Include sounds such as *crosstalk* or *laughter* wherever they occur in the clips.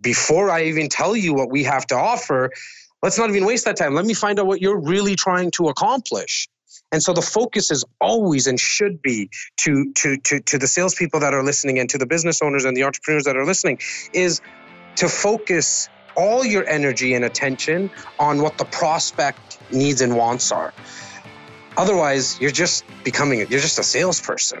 before I even tell you what we have to offer, let's not even waste that time. Let me find out what you're really trying to accomplish. And so the focus is always and should be to to to to the salespeople that are listening and to the business owners and the entrepreneurs that are listening is to focus all your energy and attention on what the prospect needs and wants are. Otherwise, you're just becoming you're just a salesperson.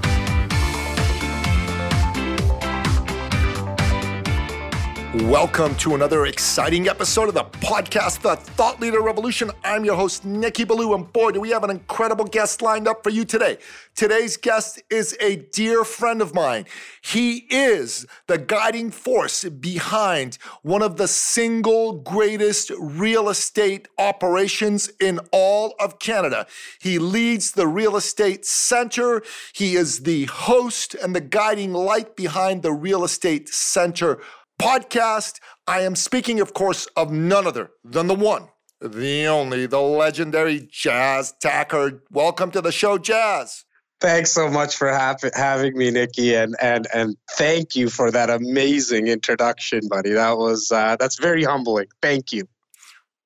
Welcome to another exciting episode of the podcast, The Thought Leader Revolution. I'm your host, Nikki Billou, and boy, do we have an incredible guest lined up for you today. Today's guest is a dear friend of mine. He is the guiding force behind one of the single greatest real estate operations in all of Canada. He leads the Real Estate Center. He is the host and the guiding light behind the Real Estate Center podcast. I am speaking, of course, of none other than the one, the only, the legendary Jas Takhar. Welcome to the show, Jas. Thanks so much for ha- having me, Nikki, and and and thank you for that amazing introduction, buddy. That was uh, that's very humbling. Thank you.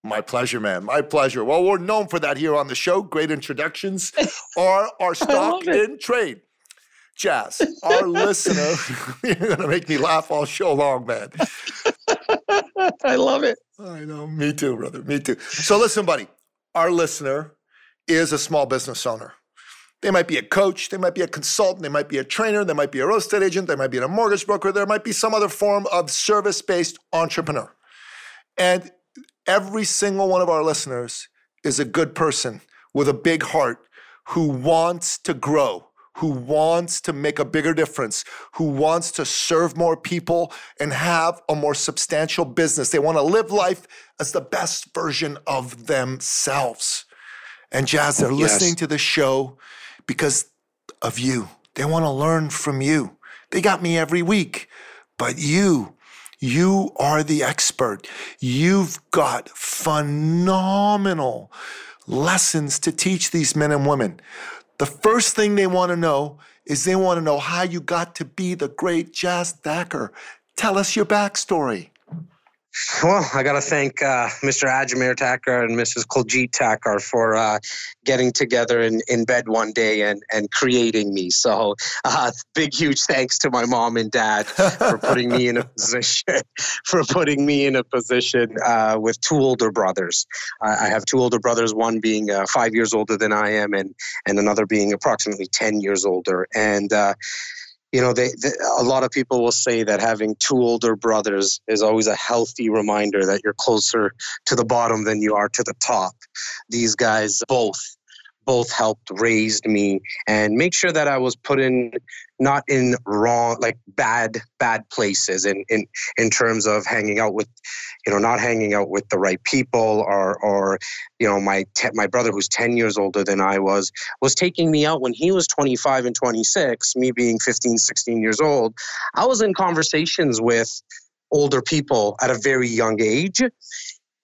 My pleasure, man. My pleasure. Well, we're known for that here on the show. Great introductions *laughs* are our stock in trade. Jas, our listener, *laughs* you're going to make me laugh all show long, man. *laughs* I love it. I know. Me too, brother. Me too. So, listen, buddy, our listener is a small business owner. They might be a coach, they might be a consultant, they might be a trainer, they might be a real estate agent, they might be a mortgage broker, there might be some other form of service based entrepreneur. And every single one of our listeners is a good person with a big heart who wants to grow who wants to make a bigger difference, who wants to serve more people and have a more substantial business. They want to live life as the best version of themselves. And Jas, they're yes. listening to the show because of you. They want to learn from you. They got me every week, but you, you are the expert. You've got phenomenal lessons to teach these men and women. The first thing they want to know is they want to know how you got to be the great Jas Takhar. Tell us your backstory. Well, I got to thank uh, Mr. Ajmer Takhar and Mrs. Kuljit Takhar for uh, getting together in, in bed one day and, and creating me. So, uh, big, huge thanks to my mom and dad for putting me in a *laughs* position for putting me in a position uh, with two older brothers. I have two older brothers, one being uh, five years older than I am, and and another being approximately ten years older. And uh, you know, they, they, a lot of people will say that having two older brothers is always a healthy reminder that you're closer to the bottom than you are to the top. These guys both both helped raised me and make sure that I was put in not in wrong like bad bad places in in in terms of hanging out with you know not hanging out with the right people or or you know my te- my brother who's 10 years older than I was was taking me out when he was 25 and 26 me being 15 16 years old. I was in conversations with older people at a very young age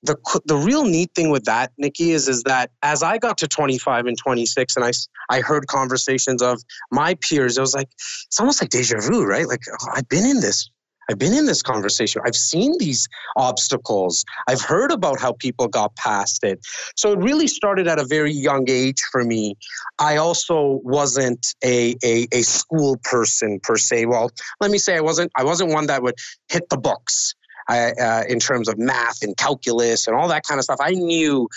the the real neat thing with that, Nikki, is is that as I got to 25 and 26, and I I heard conversations of my peers, it was like it's almost like deja vu, right? Like oh, I've been in this. I've been in this conversation. I've seen these obstacles. I've heard about how people got past it. So it really started at a very young age for me. I also wasn't a, a, a school person per se. Well, let me say I wasn't I wasn't one that would hit the books. I, uh, in terms of math and calculus and all that kind of stuff. I knew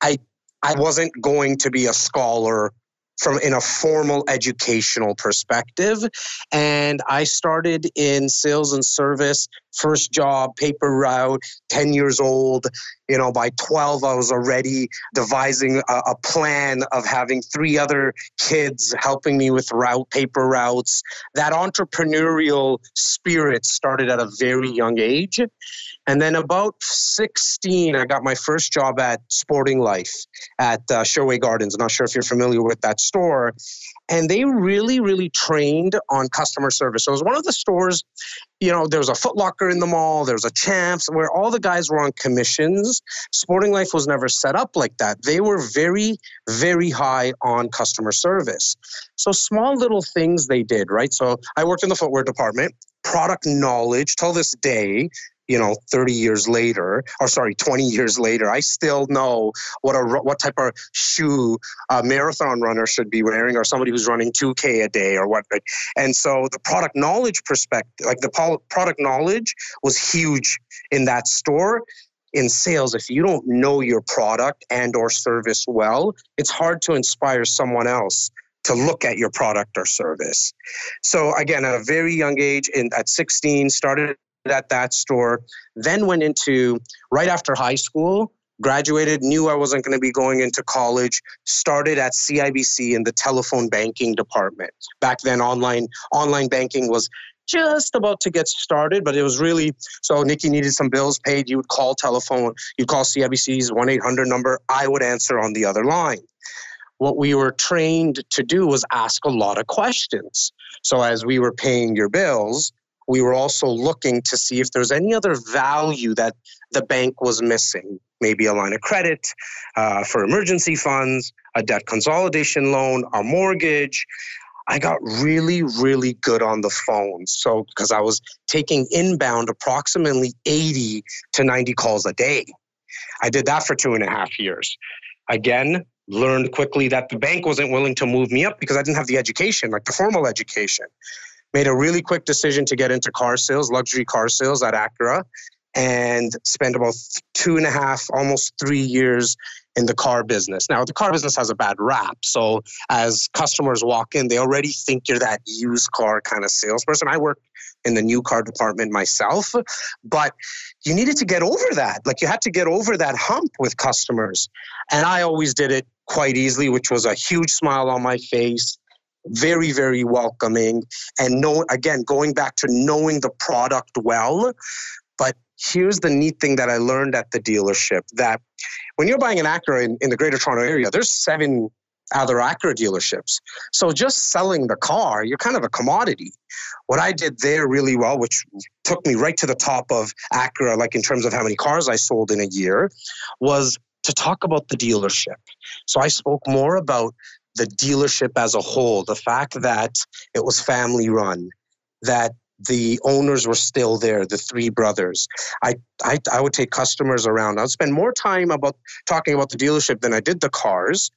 I I wasn't going to be a scholar from in a formal educational perspective and i started in sales and service first job, paper route, 10 years old. You know, by 12, I was already devising a, a plan of having three other kids helping me with route, paper routes. That entrepreneurial spirit started at a very young age. And then about 16, I got my first job at Sporting Life at uh, Sherway Gardens. I'm not sure if you're familiar with that store. And they really, really trained on customer service. So it was one of the stores, you know, there was a Footlocker in the mall, there was a Champs, where all the guys were on commissions. Sporting Life was never set up like that. They were very, very high on customer service. So small little things they did, right? So I worked in the footwear department product knowledge till this day you know 30 years later or sorry 20 years later i still know what a what type of shoe a marathon runner should be wearing or somebody who's running 2k a day or what and so the product knowledge perspective like the product knowledge was huge in that store. In sales if you don't know your product and or service well it's hard to inspire someone else to look at your product or service. So again at a very young age in at 16 started at that store, then went into right after high school, graduated, knew I wasn't going to be going into college, started at CIBC in the telephone banking department. Back then online online banking was just about to get started, but it was really so Nikki needed some bills paid, you would call telephone, you'd call CIBC's 1-800 number, I would answer on the other line what we were trained to do was ask a lot of questions. So as we were paying your bills, we were also looking to see if there's any other value that the bank was missing. Maybe a line of credit uh, for emergency funds, a debt consolidation loan, a mortgage. I got really, really good on the phone. So, because I was taking inbound approximately 80 to 90 calls a day. I did that for two and a half years. Again, learned quickly that the bank wasn't willing to move me up because I didn't have the education, like the formal education made a really quick decision to get into car sales, luxury car sales at Acura, and spent about two and a half, almost three years in the car business. Now, the car business has a bad rap. So, as customers walk in, they already think you're that used car kind of salesperson. I work in the new car department myself, but you needed to get over that. Like, you had to get over that hump with customers. And I always did it quite easily, which was a huge smile on my face very very welcoming. And know again going back to knowing the product well but here's the neat thing that i learned at the dealership that when you're buying an acura in, in the greater toronto area there's seven other acura dealerships. So just selling the car you're kind of a commodity. What i did there really well which took me right to the top of acura like in terms of how many cars i sold in a year was to talk about the dealership. So I spoke more about the dealership as a whole, the fact that it was family run, that the owners were still there, the three brothers. I, I, I would take customers around. I'd spend more time about talking about the dealership than I did the cars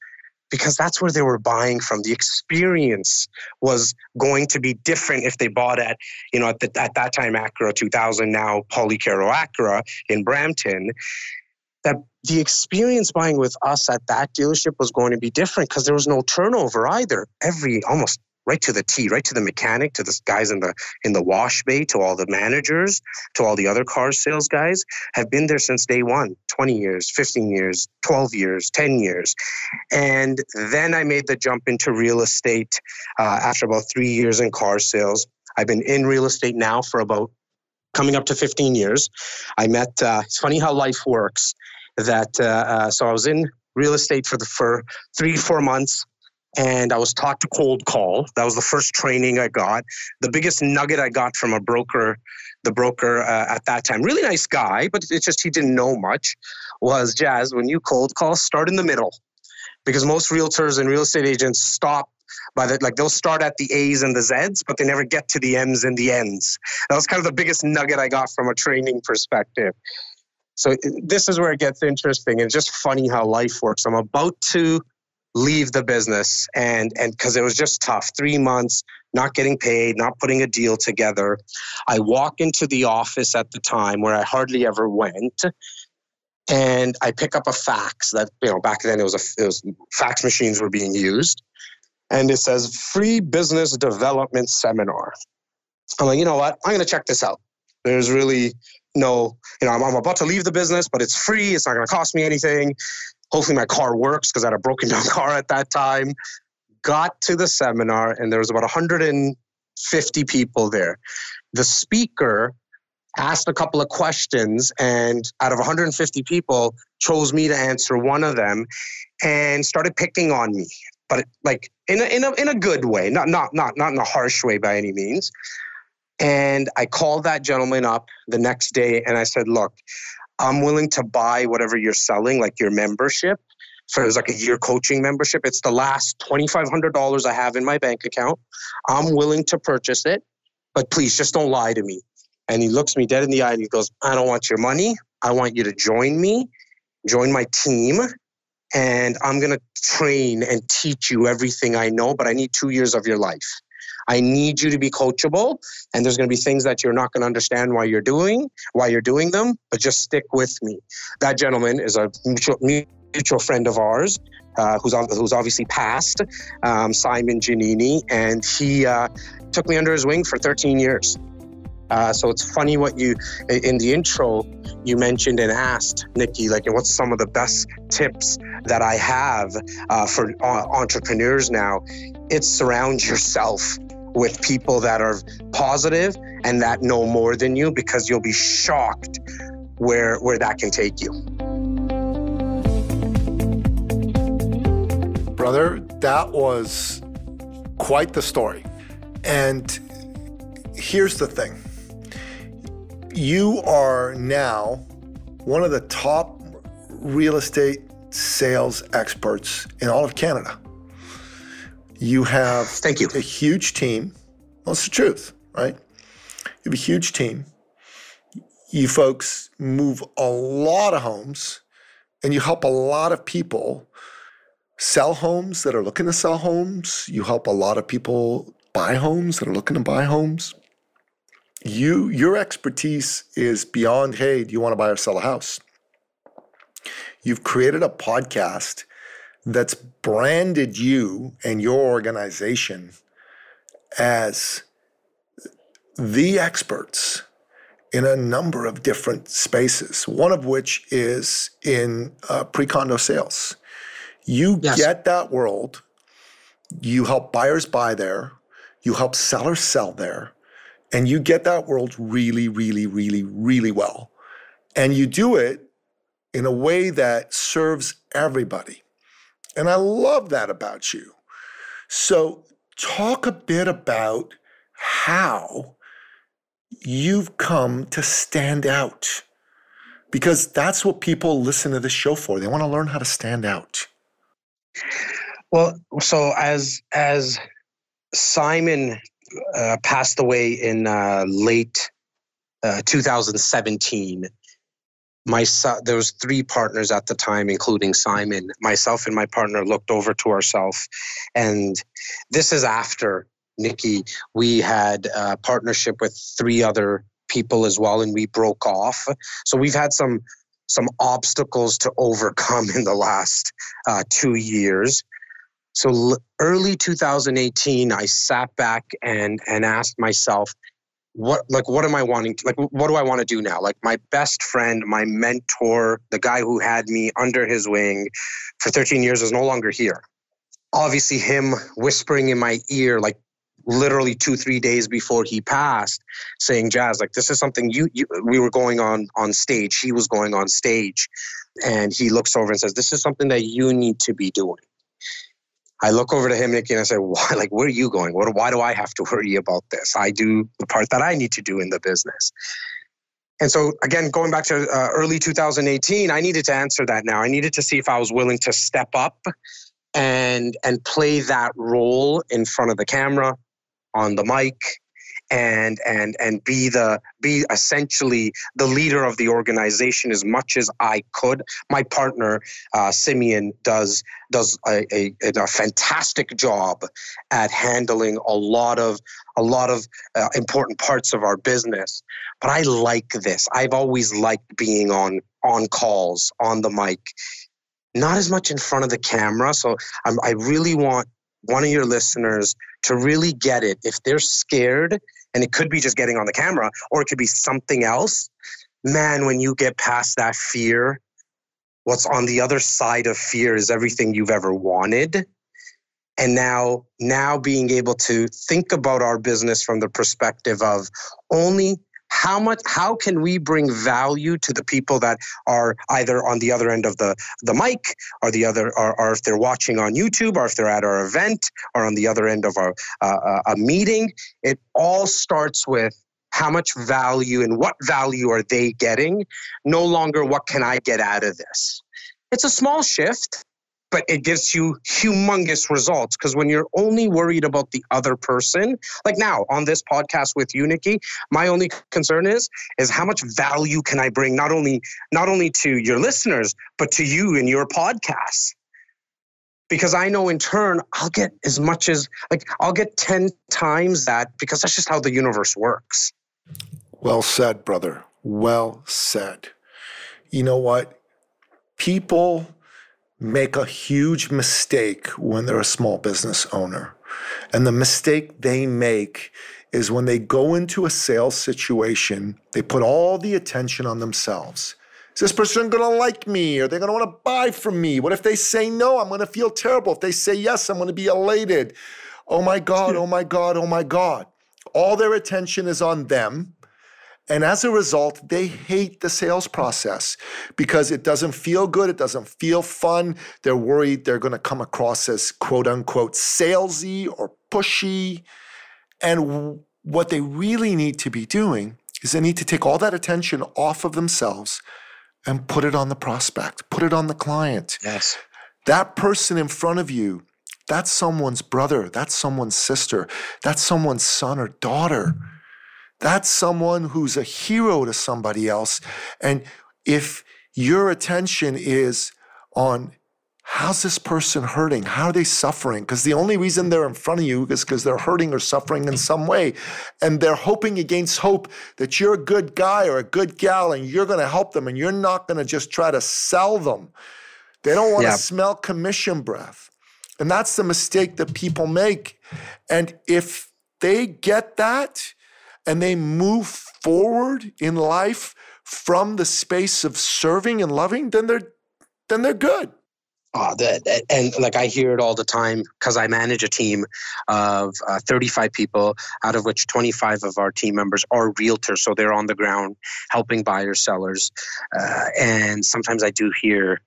because that's where they were buying from. The experience was going to be different if they bought at, you know, at, the, at that time Acura 2000, now Policaro Acura in Brampton that the experience buying with us at that dealership was going to be different because there was no turnover either. Every almost right to the T, right to the mechanic, to the guys in the in the wash bay, to all the managers, to all the other car sales guys, have been there since day one, 20 years, 15 years, 12 years, 10 years. And then I made the jump into real estate uh, after about three years in car sales. I've been in real estate now for about coming up to 15 years. I met, uh, it's funny how life works. That uh, uh, so I was in real estate for the for three four months, and I was taught to cold call. That was the first training I got. The biggest nugget I got from a broker, the broker uh, at that time, really nice guy, but it's just he didn't know much. Was Jas when you cold call, start in the middle, because most realtors and real estate agents stop by the like they'll start at the A's and the Z's, but they never get to the M's and the N's. That was kind of the biggest nugget I got from a training perspective. So uh, this is where it gets interesting. And just funny how life works. I'm about to leave the business and and because it was just tough three months not getting paid not putting a deal together i walk into the office at the time where i hardly ever went and i pick up a fax that you know back then it was a it was fax machines were being used and it says free business development seminar. I'm like, you know what? I'm going to check this out. There's really no, you know, I'm, I'm about to leave the business, but it's free. It's not going to cost me anything. Hopefully, my car works because I had a broken down *laughs* car at that time. Got to the seminar, and there was about 150 people there. The speaker asked a couple of questions, and out of 150 people, chose me to answer one of them, and started picking on me. But like in a, in a in a good way, not not not not in a harsh way by any means. And I called that gentleman up the next day, and I said, "Look, I'm willing to buy whatever you're selling, like your membership." For it was like a year coaching membership. It's the last $2,500 I have in my bank account. I'm willing to purchase it, but please just don't lie to me and he looks me dead in the eye and he goes, I don't want your money. I want you to join me, join my team, and I'm going to train and teach you everything I know, but I need two years of your life. I need you to be coachable, and there's going to be things that you're not going to understand why you're doing, why you're doing them, but just stick with me. That gentleman is a mutual, mutual friend of ours, uh, who's who's obviously passed, um, Simon Giannini, and he uh, took me under his wing for 13 years. Uh, so it's funny what you in the intro you mentioned and asked Nikki, like, what's some of the best tips that I have uh, for uh, entrepreneurs now? It's surround yourself with people that are positive and that know more than you because you'll be shocked where where that can take you. Brother, that was quite the story. And here's the thing you are now one of the top real estate sales experts in all of Canada. You have Thank you. a huge team. Well, it's the truth, right? You have a huge team. You folks move a lot of homes and you help a lot of people sell homes that are looking to sell homes. You help a lot of people buy homes that are looking to buy homes you your expertise is beyond hey do you want to buy or sell a house? You've created a podcast that's branded you and your organization as the experts in a number of different spaces one of which is in uh, pre-condo sales. You yes. get that world. You help buyers buy there. You help sellers sell there and you get that world really, really, really, really well. And you do it in a way that serves everybody. And I love that about you. So, talk a bit about how you've come to stand out. Because that's what people listen to this show for. They want to learn how to stand out. Well, so as as Simon uh, passed away in uh, late uh, 2017. My son, there was three partners at the time, including Simon. Myself and my partner looked over to ourselves, and this is after Nikki. We had a partnership with three other people as well, and we broke off. So we've had some some obstacles to overcome in the last uh, two years. So early 2018, I sat back and and asked myself, what like what am I wanting to, like what do I want to do now? Like my best friend, my mentor, the guy who had me under his wing for 13 years is no longer here. Obviously, him whispering in my ear, like literally two three days before he passed saying Jas like this is something you, you we were going on on stage he was going on stage and he looks over and says this is something that you need to be doing I look over to him, Nikki, and I say, *laughs* why, like, where are you going? What, why do I have to worry about this? I do the part that I need to do in the business. And so, again, going back to uh, early 2018, I needed to answer that now. I needed to see if I was willing to step up and and play that role in front of the camera, on the mic, and and and be the be essentially the leader of the organization as much as I could. My partner uh, Simeon does does a, a, a, fantastic job at handling a lot of a lot of uh, important parts of our business. But I like this. I've always liked being on on calls on the mic, not as much in front of the camera. So I'm, I really want one of your listeners to really get it, if they're scared, and it could be just getting on the camera or it could be something else, man, when you get past that fear, what's on the other side of fear is everything you've ever wanted. And now now being able to think about our business from the perspective of only how much how can we bring value to the people that are either on the other end of the the mic or the other or, or if they're watching on youtube or if they're at our event or on the other end of our uh, a meeting? It all starts with how much value and what value are they getting? No longer what can i get out of this? It's a small shift but it gives you humongous results because when you're only worried about the other person like now on this podcast with you, unity my only concern is is how much value can i bring not only not only to your listeners but to you and your podcast? Because i know in turn i'll get as much as like i'll get 10 times that because that's just how the universe works. Well said brother. Well said. You know what? People make a huge mistake when they're a small business owner. And the mistake they make is when they go into a sales situation, they put all the attention on themselves. Is this person gonna like me? Are they gonna wanna buy from me? What if they say no? I'm gonna feel terrible. If they say yes, I'm gonna be elated. Oh my God, *laughs* oh my God, oh my God. All their attention is on them and as a result, they hate the sales process because it doesn't feel good. It doesn't feel fun. They're worried they're going to come across as quote unquote salesy or pushy. And what they really need to be doing is they need to take all that attention off of themselves and put it on the prospect, put it on the client. Yes. That person in front of you, that's someone's brother, that's someone's sister, that's someone's son or daughter. That's someone who's a hero to somebody else. And if your attention is on how's this person hurting? How are they suffering? Because the only reason they're in front of you is because they're hurting or suffering in some way. And they're hoping against hope that you're a good guy or a good gal and you're going to help them and you're not going to just try to sell them. They don't want to yeah. smell commission breath. And that's the mistake that people make. And if they get that, and they move forward in life from the space of serving and loving, then they're then they're good. Oh, that, and like I hear it all the time because I manage a team of uh, 35 people, out of which 25 of our team members are realtors. So they're on the ground helping buyers, sellers. Uh, and sometimes I do hear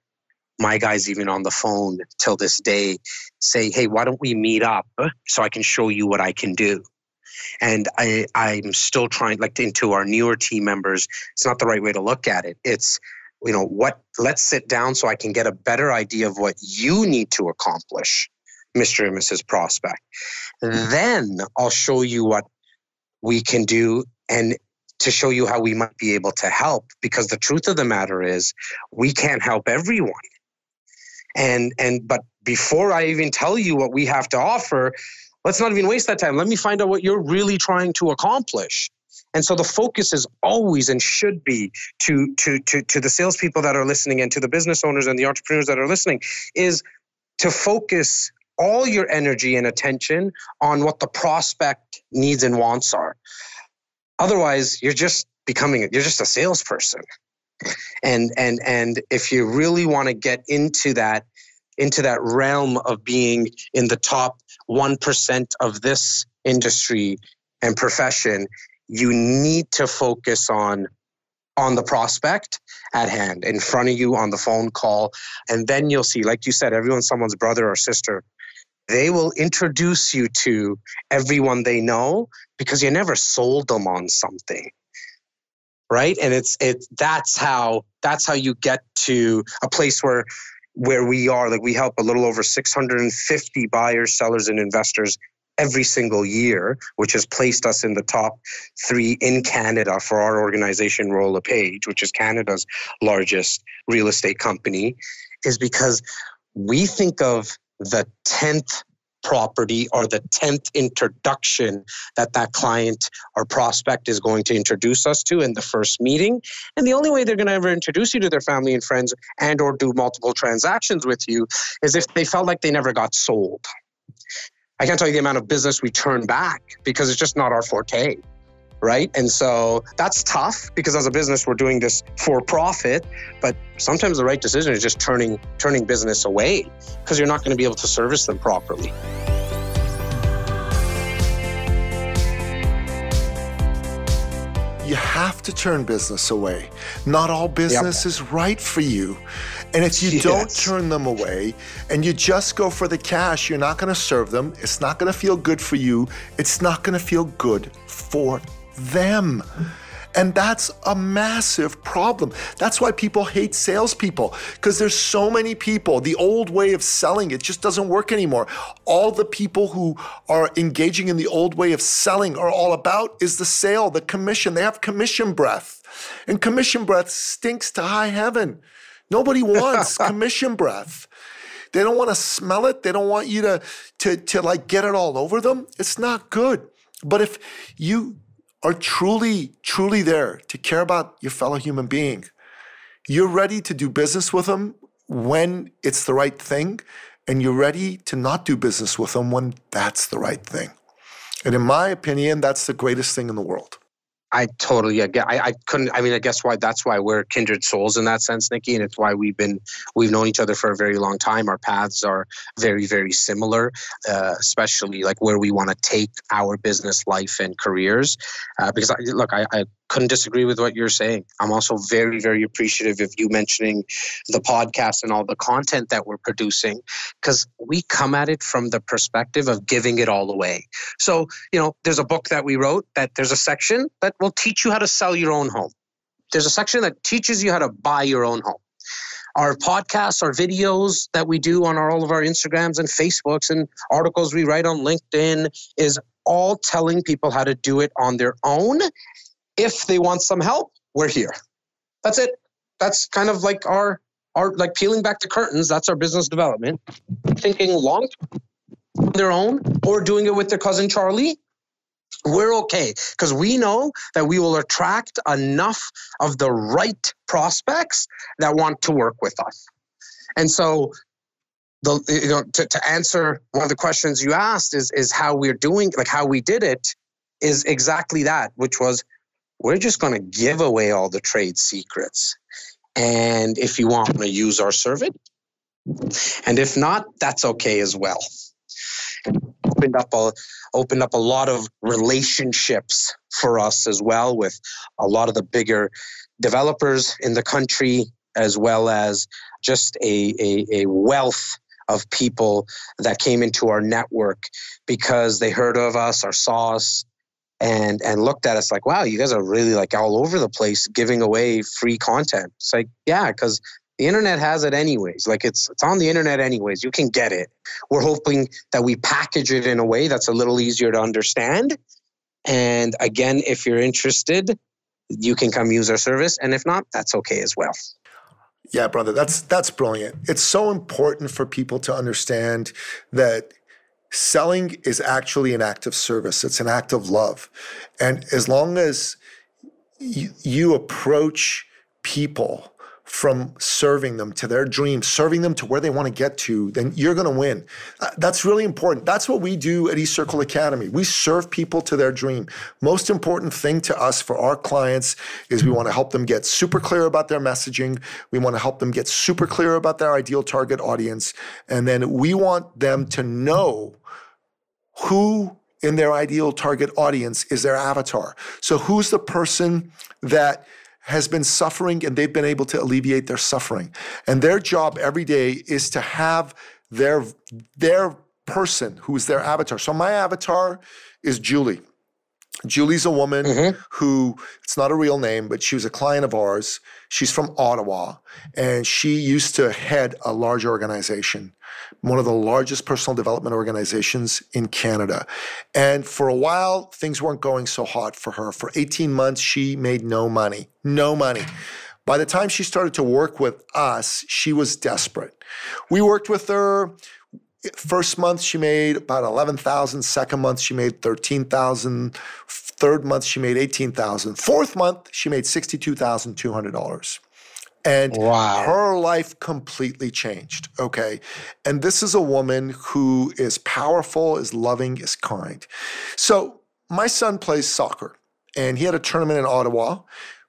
my guys, even on the phone till this day, say, Hey, why don't we meet up so I can show you what I can do? And I, I'm still trying, like into our newer team members, it's not the right way to look at it. It's, you know, what, let's sit down so I can get a better idea of what you need to accomplish, Mr. and Mrs. Prospect. Then I'll show you what we can do and to show you how we might be able to help because the truth of the matter is we can't help everyone and and but before i even tell you what we have to offer Let's not even waste that time. Let me find out what you're really trying to accomplish. And so the focus is always and should be to to to to the salespeople that are listening and to the business owners and the entrepreneurs that are listening is to focus all your energy and attention on what the prospect needs and wants are. Otherwise, you're just becoming you're just a salesperson. And and and if you really want to get into that into that realm of being in the top 1% of this industry and profession, you need to focus on on the prospect at hand in front of you on the phone call. And then you'll see like you said everyone's someone's brother or sister they will introduce you to everyone they know because you never sold them on something right? And it's it that's how that's how you get to a place where where we are. Like we help a little over 650 buyers, sellers, and investors every single year, which has placed us in the top three in Canada for our organization, Royal LePage, which is Canada's largest real estate company, is because we think of the 10th property or the 10th introduction that that client or prospect is going to introduce us to in the first meeting and the only way they're going to ever introduce you to their family and friends and or do multiple transactions with you is if they felt like they never got sold I can't tell you the amount of business we turn back because it's just not our forte. Right. And so that's tough because as a business, we're doing this for profit. But sometimes the right decision is just turning turning business away because you're not going to be able to service them properly. you have to turn business away. Not all business yep. is right for you. And if you yes. don't turn them away and you just go for the cash, you're not going to serve them. It's not going to feel good for you. It's not going to feel good for them. And that's a massive problem. That's why people hate salespeople, because there's so many people. The old way of selling, it just doesn't work anymore. All the people who are engaging in the old way of selling are all about is the sale, the commission. They have commission breath. And commission breath stinks to high heaven. Nobody *laughs* wants commission breath. They don't want to smell it. They don't want you to, to, to like get it all over them. It's not good. But if you are truly, truly there to care about your fellow human being, you're ready to do business with them when it's the right thing, and you're ready to not do business with them when that's the right thing. And in my opinion, that's the greatest thing in the world. I totally I, I couldn't I mean I guess why that's why we're kindred souls in that sense Nikki and it's why we've been we've known each other for a very long time. Our paths are very very similar uh, especially like where we want to take our business life and careers uh, because I, look I, I couldn't disagree with what you're saying. I'm also very, very appreciative of you mentioning the podcast and all the content that we're producing because we come at it from the perspective of giving it all away. So, you know, there's a book that we wrote that there's a section that will teach you how to sell your own home. There's a section that teaches you how to buy your own home. Our podcasts, our videos that we do on our, all of our Instagrams and Facebooks and articles we write on LinkedIn is all telling people how to do it on their own if they want some help, we're here. That's it. That's kind of like our our like peeling back the curtains. That's our business development. Thinking long on their own or doing it with their cousin Charlie. We're okay because we know that we will attract enough of the right prospects that want to work with us. And so the you know to, to answer one of the questions you asked is is how we're doing like how we did it is exactly that which was we're just going to give away all the trade secrets. And if you want to use our service, and if not, that's okay as well. Opened up a opened up a lot of relationships for us as well with a lot of the bigger developers in the country, as well as just a, a, a wealth of people that came into our network because they heard of us or saw us and and looked at us like, wow, you guys are really like all over the place giving away free content. It's like, yeah, because the internet has it anyways. Like it's it's on the internet anyways. You can get it. We're hoping that we package it in a way that's a little easier to understand. And again, if you're interested, you can come use our service. And if not, that's okay as well. Yeah, brother, that's that's brilliant. It's so important for people to understand that selling is actually an act of service, it's an act of love. And as long as you, you approach people from serving them to their dreams, serving them to where they want to get to, then you're going to win. Uh, that's really important. That's what we do at eCircle Academy. We serve people to their dream. Most important thing to us for our clients is we want to help them get super clear about their messaging. We want to help them get super clear about their ideal target audience. And then we want them to know who in their ideal target audience is their avatar. So, who's the person that has been suffering and they've been able to alleviate their suffering? And their job every day is to have their, their person who is their avatar. So, my avatar is Julie. Julie's a woman mm-hmm. who, it's not a real name, but she was a client of ours. She's from Ottawa and she used to head a large organization one of the largest personal development organizations in Canada. And for a while, things weren't going so hot for her. For 18 months, she made no money, no money. By the time she started to work with us, she was desperate. We worked with her. First month she made about 11,000, second month she made 13,000, third month she made 18,000, fourth month she made $62,200. And wow. her life completely changed. Okay. And this is a woman who is powerful, is loving, is kind. So my son plays soccer and he had a tournament in Ottawa.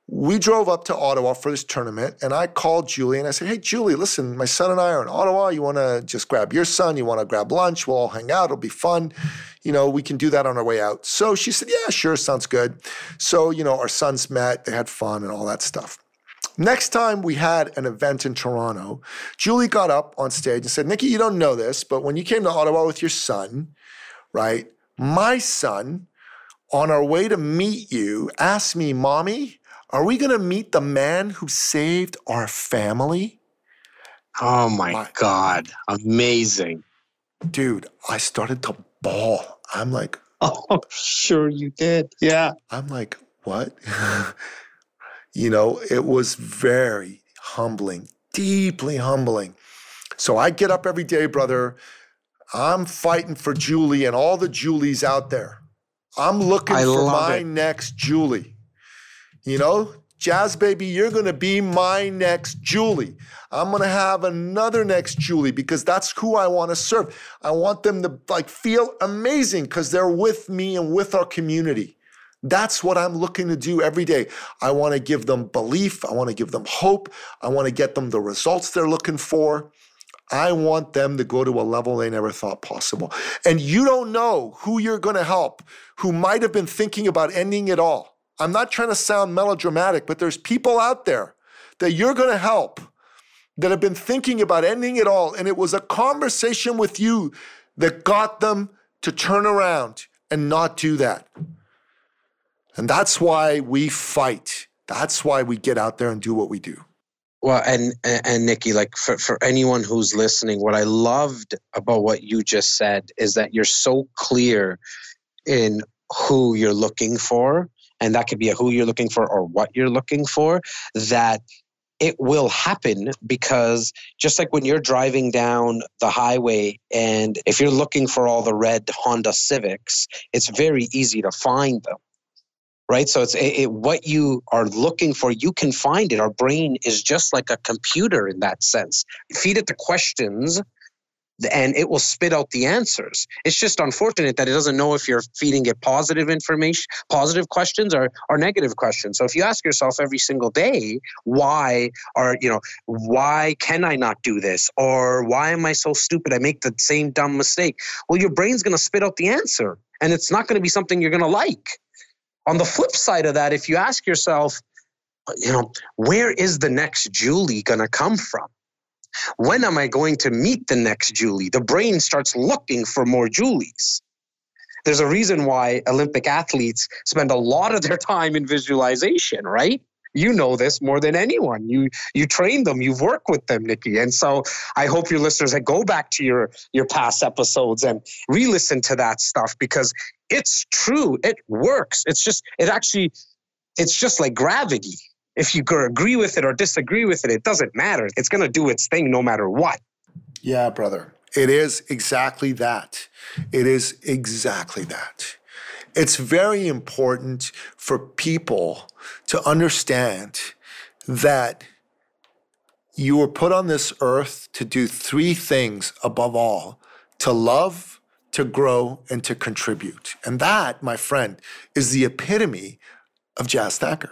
We drove up to Ottawa for this tournament, and I called Julie and I said, Hey, Julie, listen, my son and I are in Ottawa. You want to just grab your son? You want to grab lunch? We'll all hang out. It'll be fun. You know, we can do that on our way out. So she said, Yeah, sure, sounds good. So, you know, our sons met, they had fun and all that stuff. Next time we had an event in Toronto, Julie got up on stage and said, Nikki, you don't know this, but when you came to Ottawa with your son, right, my son, on our way to meet you, asked me, Mommy, are we going to meet the man who saved our family? Oh my, my, God. Amazing. Dude, I started to bawl. I'm like, *laughs* Oh, sure you did. Yeah. I'm like, What? *laughs* you know, it was very humbling, deeply humbling. So I get up every day, brother. I'm fighting for Julie and all the Julies out there. I'm looking I for my it. next Julie. You know, Jas baby, you're going to be my next Julie. I'm going to have another next Julie because that's who I want to serve. I want them to like feel amazing because they're with me and with our community. That's what I'm looking to do every day. I want to give them belief. I want to give them hope. I want to get them the results they're looking for. I want them to go to a level they never thought possible. And you don't know who you're going to help who might have been thinking about ending it all. I'm not trying to sound melodramatic, but there's people out there that you're going to help that have been thinking about ending it all. And it was a conversation with you that got them to turn around and not do that. And that's why we fight. That's why we get out there and do what we do. Well, and and Nikki, like for, for anyone who's listening, what I loved about what you just said is that you're so clear in who you're looking for, and that could be a who you're looking for or what you're looking for, that it will happen because just like when you're driving down the highway and if you're looking for all the red Honda Civics, it's very easy to find them right? So it's it, what you are looking for you can find it. Our brain is just like a computer in that sense. Feed it the questions and it will spit out the answers. It's just unfortunate that it doesn't know if you're feeding it positive information positive questions or, or negative questions. So if you ask yourself every single day why are you know why can i not do this? Or why am i so stupid? I make the same dumb mistake. Well your brain's going to spit out the answer and it's not going to be something you're going to like. On the flip side of that, if you ask yourself, you know, where is the next Julie going to come from? When am I going to meet the next Julie? The brain starts looking for more Julies. There's a reason why Olympic athletes spend a lot of their time in visualization, right? You know this more than anyone. You you train them, you've worked with them, Nikki. And so I hope your listeners that go back to your your past episodes and re-listen to that stuff because it's true. It works. It's just, it actually, it's just like gravity. If you agree with it or disagree with it, it doesn't matter. It's going to do its thing no matter what. Yeah, brother. It is exactly that. It is exactly that. It's very important for people to understand that you were put on this earth to do three things above all to love, to grow and to contribute. And that, my friend, is the epitome of Jas Takhar.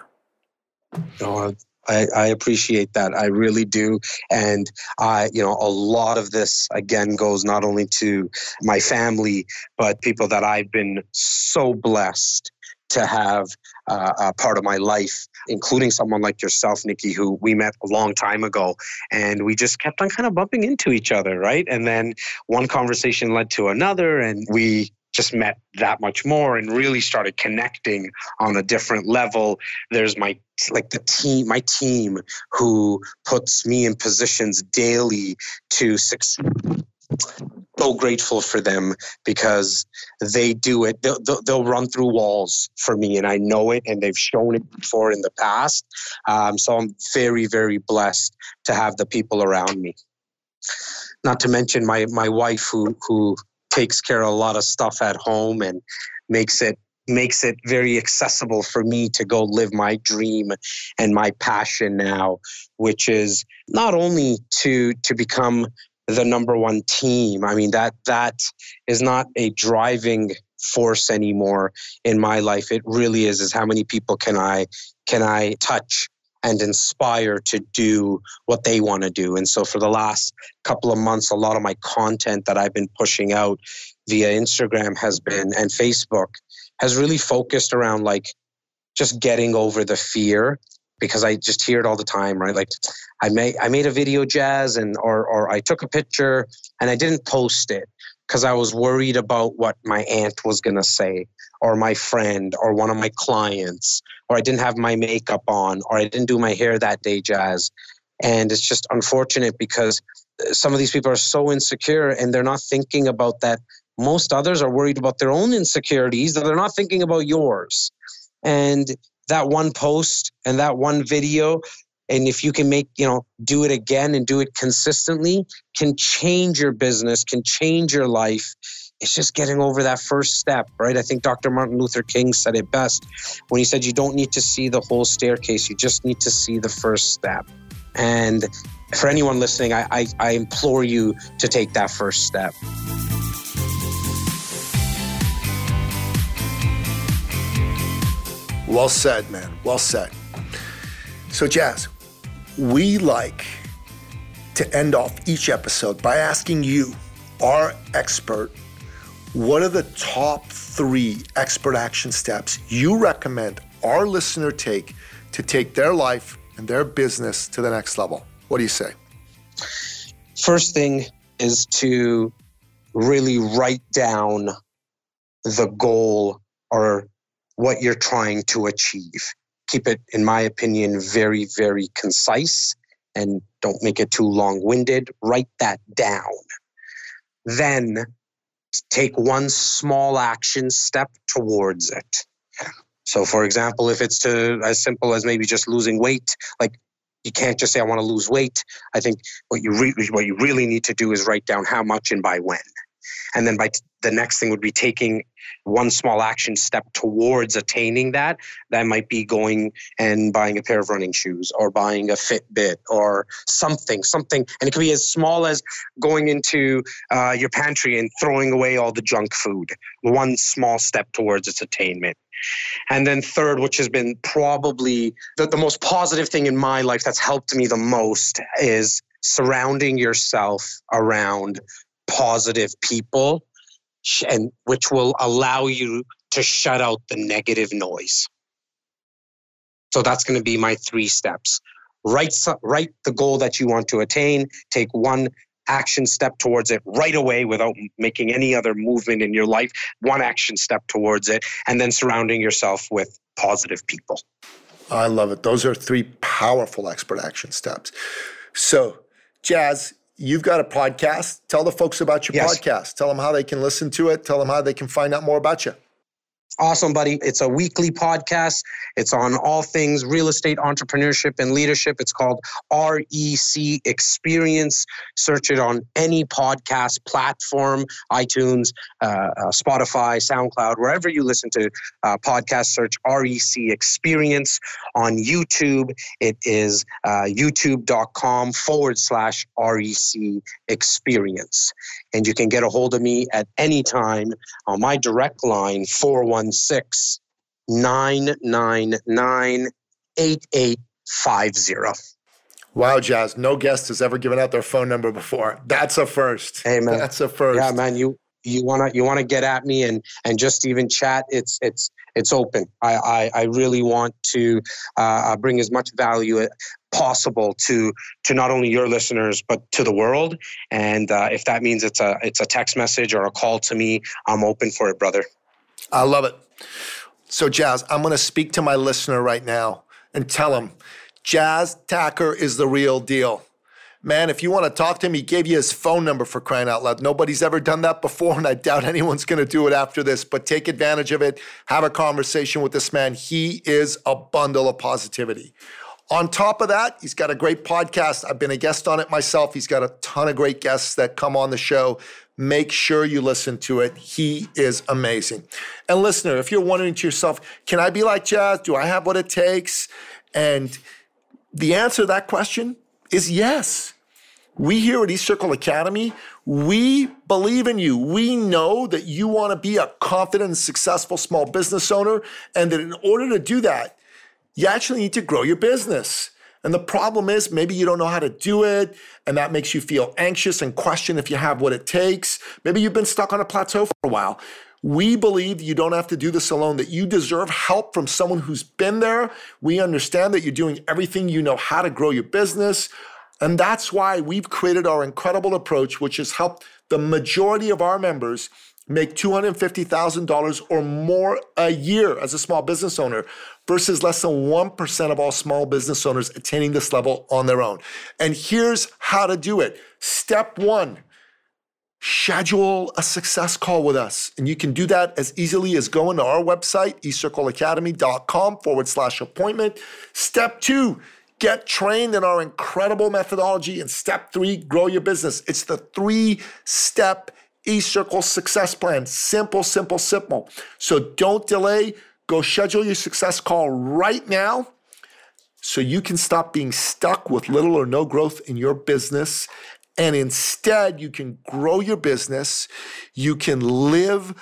Oh, I, I, appreciate that. I really do. And I, you know, a lot of this again goes not only to my family, but people that I've been so blessed to have uh, a part of my life, including someone like yourself, Nikki, who we met a long time ago. And we just kept on kind of bumping into each other, right? And then one conversation led to another, and we just met that much more and really started connecting on a different level there's my like the team my team who puts me in positions daily to succeed so grateful for them because they do it. They'll, they'll, run through walls for me, and I know it, and they've shown it before in the past. Um, so I'm very, very blessed to have the people around me. Not to mention my my wife, who who takes care of a lot of stuff at home and makes it makes it very accessible for me to go live my dream and my passion now which is not only to to become the number one team. I mean that that is not a driving force anymore in my life. It really is is how many people can i can i touch and inspire to do what they want to do and so for the last couple of months a lot of my content that i've been pushing out via instagram has been and facebook has really focused around like just getting over the fear because I just hear it all the time, right? Like I made I made a video Jas and or or I took a picture and I didn't post it because I was worried about what my aunt was gonna say or my friend or one of my clients or I didn't have my makeup on or I didn't do my hair that day, Jas. And it's just unfortunate because uh, some of these people are so insecure and they're not thinking about that most others are worried about their own insecurities that they're not thinking about yours. And that one post and that one video, and if you can make, you know, do it again and do it consistently, can change your business, can change your life. It's just getting over that first step, right? I think Dr. Martin Luther King said it best when he said, You don't need to see the whole staircase, you just need to see the first step. And for anyone listening, I, I, I implore you to take that first step. Well said, man. Well said. So, Jas, we like to end off each episode by asking you, our expert, what are the top three expert action steps you recommend our listener take to take their life and their business to the next level? What do you say? First thing is to really write down the goal or what you're trying to achieve. Keep it, in my opinion, very, very concise and don't make it too long winded. Write that down. Then take one small action step towards it. So, for example, if it's to as simple as maybe just losing weight, like you can't just say I want to lose weight. I think what you re- what you really need to do is write down how much and by when. And then by t- the next thing would be taking one small action step towards attaining that. That might be going and buying a pair of running shoes or buying a Fitbit or something, something. And it could be as small as going into uh, your pantry and throwing away all the junk food. One small step towards its attainment. And then third, which has been probably the, the most positive thing in my life that's helped me the most is surrounding yourself around positive people and which will allow you to shut out the negative noise. So that's going to be my three steps. Write, write the goal that you want to attain, take one action step towards it right away without making any other movement in your life, one action step towards it, and then surrounding yourself with positive people. I love it. Those are three powerful expert action steps. So, Jas, you've got a podcast. Tell the folks about your yes. podcast. Tell them how they can listen to it. Tell them how they can find out more about you. Awesome, buddy. It's a weekly podcast. It's on all things real estate, entrepreneurship, and leadership. It's called REC Experience. Search it on any podcast platform iTunes, uh, uh, Spotify, SoundCloud, wherever you listen to uh, podcasts, search REC Experience. On YouTube, it is uh, youtube.com forward slash REC Experience. And you can get a hold of me at any time on my direct line, 416 999 8850. Wow, Jas. No guest has ever given out their phone number before. That's a first. Hey man. That's a first. Yeah, man. You you wanna you wanna get at me and and just even chat. It's it's it's open. I I, I really want to uh, bring as much value possible to to not only your listeners but to the world. And uh, if that means it's a it's a text message or a call to me, I'm open for it, brother. I love it. So, Jas, I'm going to speak to my listener right now and tell him Jas Takhar is the real deal. Man, if you want to talk to him, he gave you his phone number for crying out loud. Nobody's ever done that before, *laughs* and I doubt anyone's going to do it after this. But take advantage of it. Have a conversation with this man. He is a bundle of positivity. On top of that, he's got a great podcast. I've been a guest on it myself. He's got a ton of great guests that come on the show. Make sure you listen to it. He is amazing. And listener, if you're wondering to yourself, can I be like Jas? Do I have what it takes? And the answer to that question is yes. We here at eCircle Academy, we believe in you. We know that you want to be a confident and successful small business owner, and that in order to do that, you actually need to grow your business. And the problem is maybe you don't know how to do it, and that makes you feel anxious and question if you have what it takes. Maybe you've been stuck on a plateau for a while. We believe you don't have to do this alone, that you deserve help from someone who's been there. We understand that you're doing everything you know how to grow your business. And that's why we've created our incredible approach, which has helped the majority of our members make $250,000 or more a year as a small business owner versus less than 1% of all small business owners attaining this level on their own. And here's how to do it. Step one, schedule a success call with us. And you can do that as easily as going to our website, eCircleacademy.com forward slash appointment. Step two, get trained in our incredible methodology. And step three, grow your business. It's the three step eCircle success plan. Simple, simple, simple. So don't delay. Go schedule your success call right now so you can stop being stuck with little or no growth in your business. And instead, you can grow your business. You can live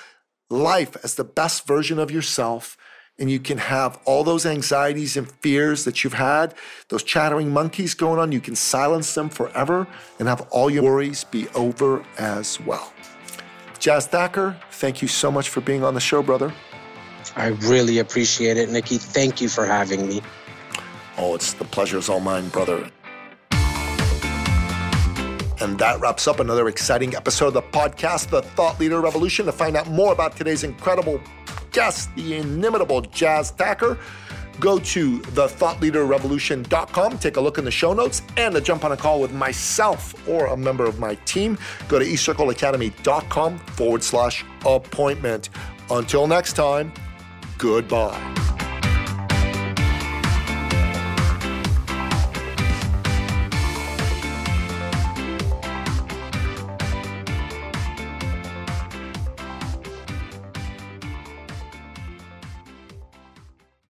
life as the best version of yourself. And you can have all those anxieties and fears that you've had, those chattering monkeys going on, you can silence them forever and have all your worries be over as well. Jas Takhar, thank you so much for being on the show, brother. I really appreciate it, Nikki. Thank you for having me. Oh, it's the pleasure's all mine, brother. And that wraps up another exciting episode of the podcast, The Thought Leader Revolution. To find out more about today's incredible guest, the inimitable Jas Takhar, go to thethoughtleaderrevolution.com, take a look in the show notes, and to jump on a call with myself or a member of my team, go to eCircleacademy.com forward slash appointment. Until next time, Goodbye.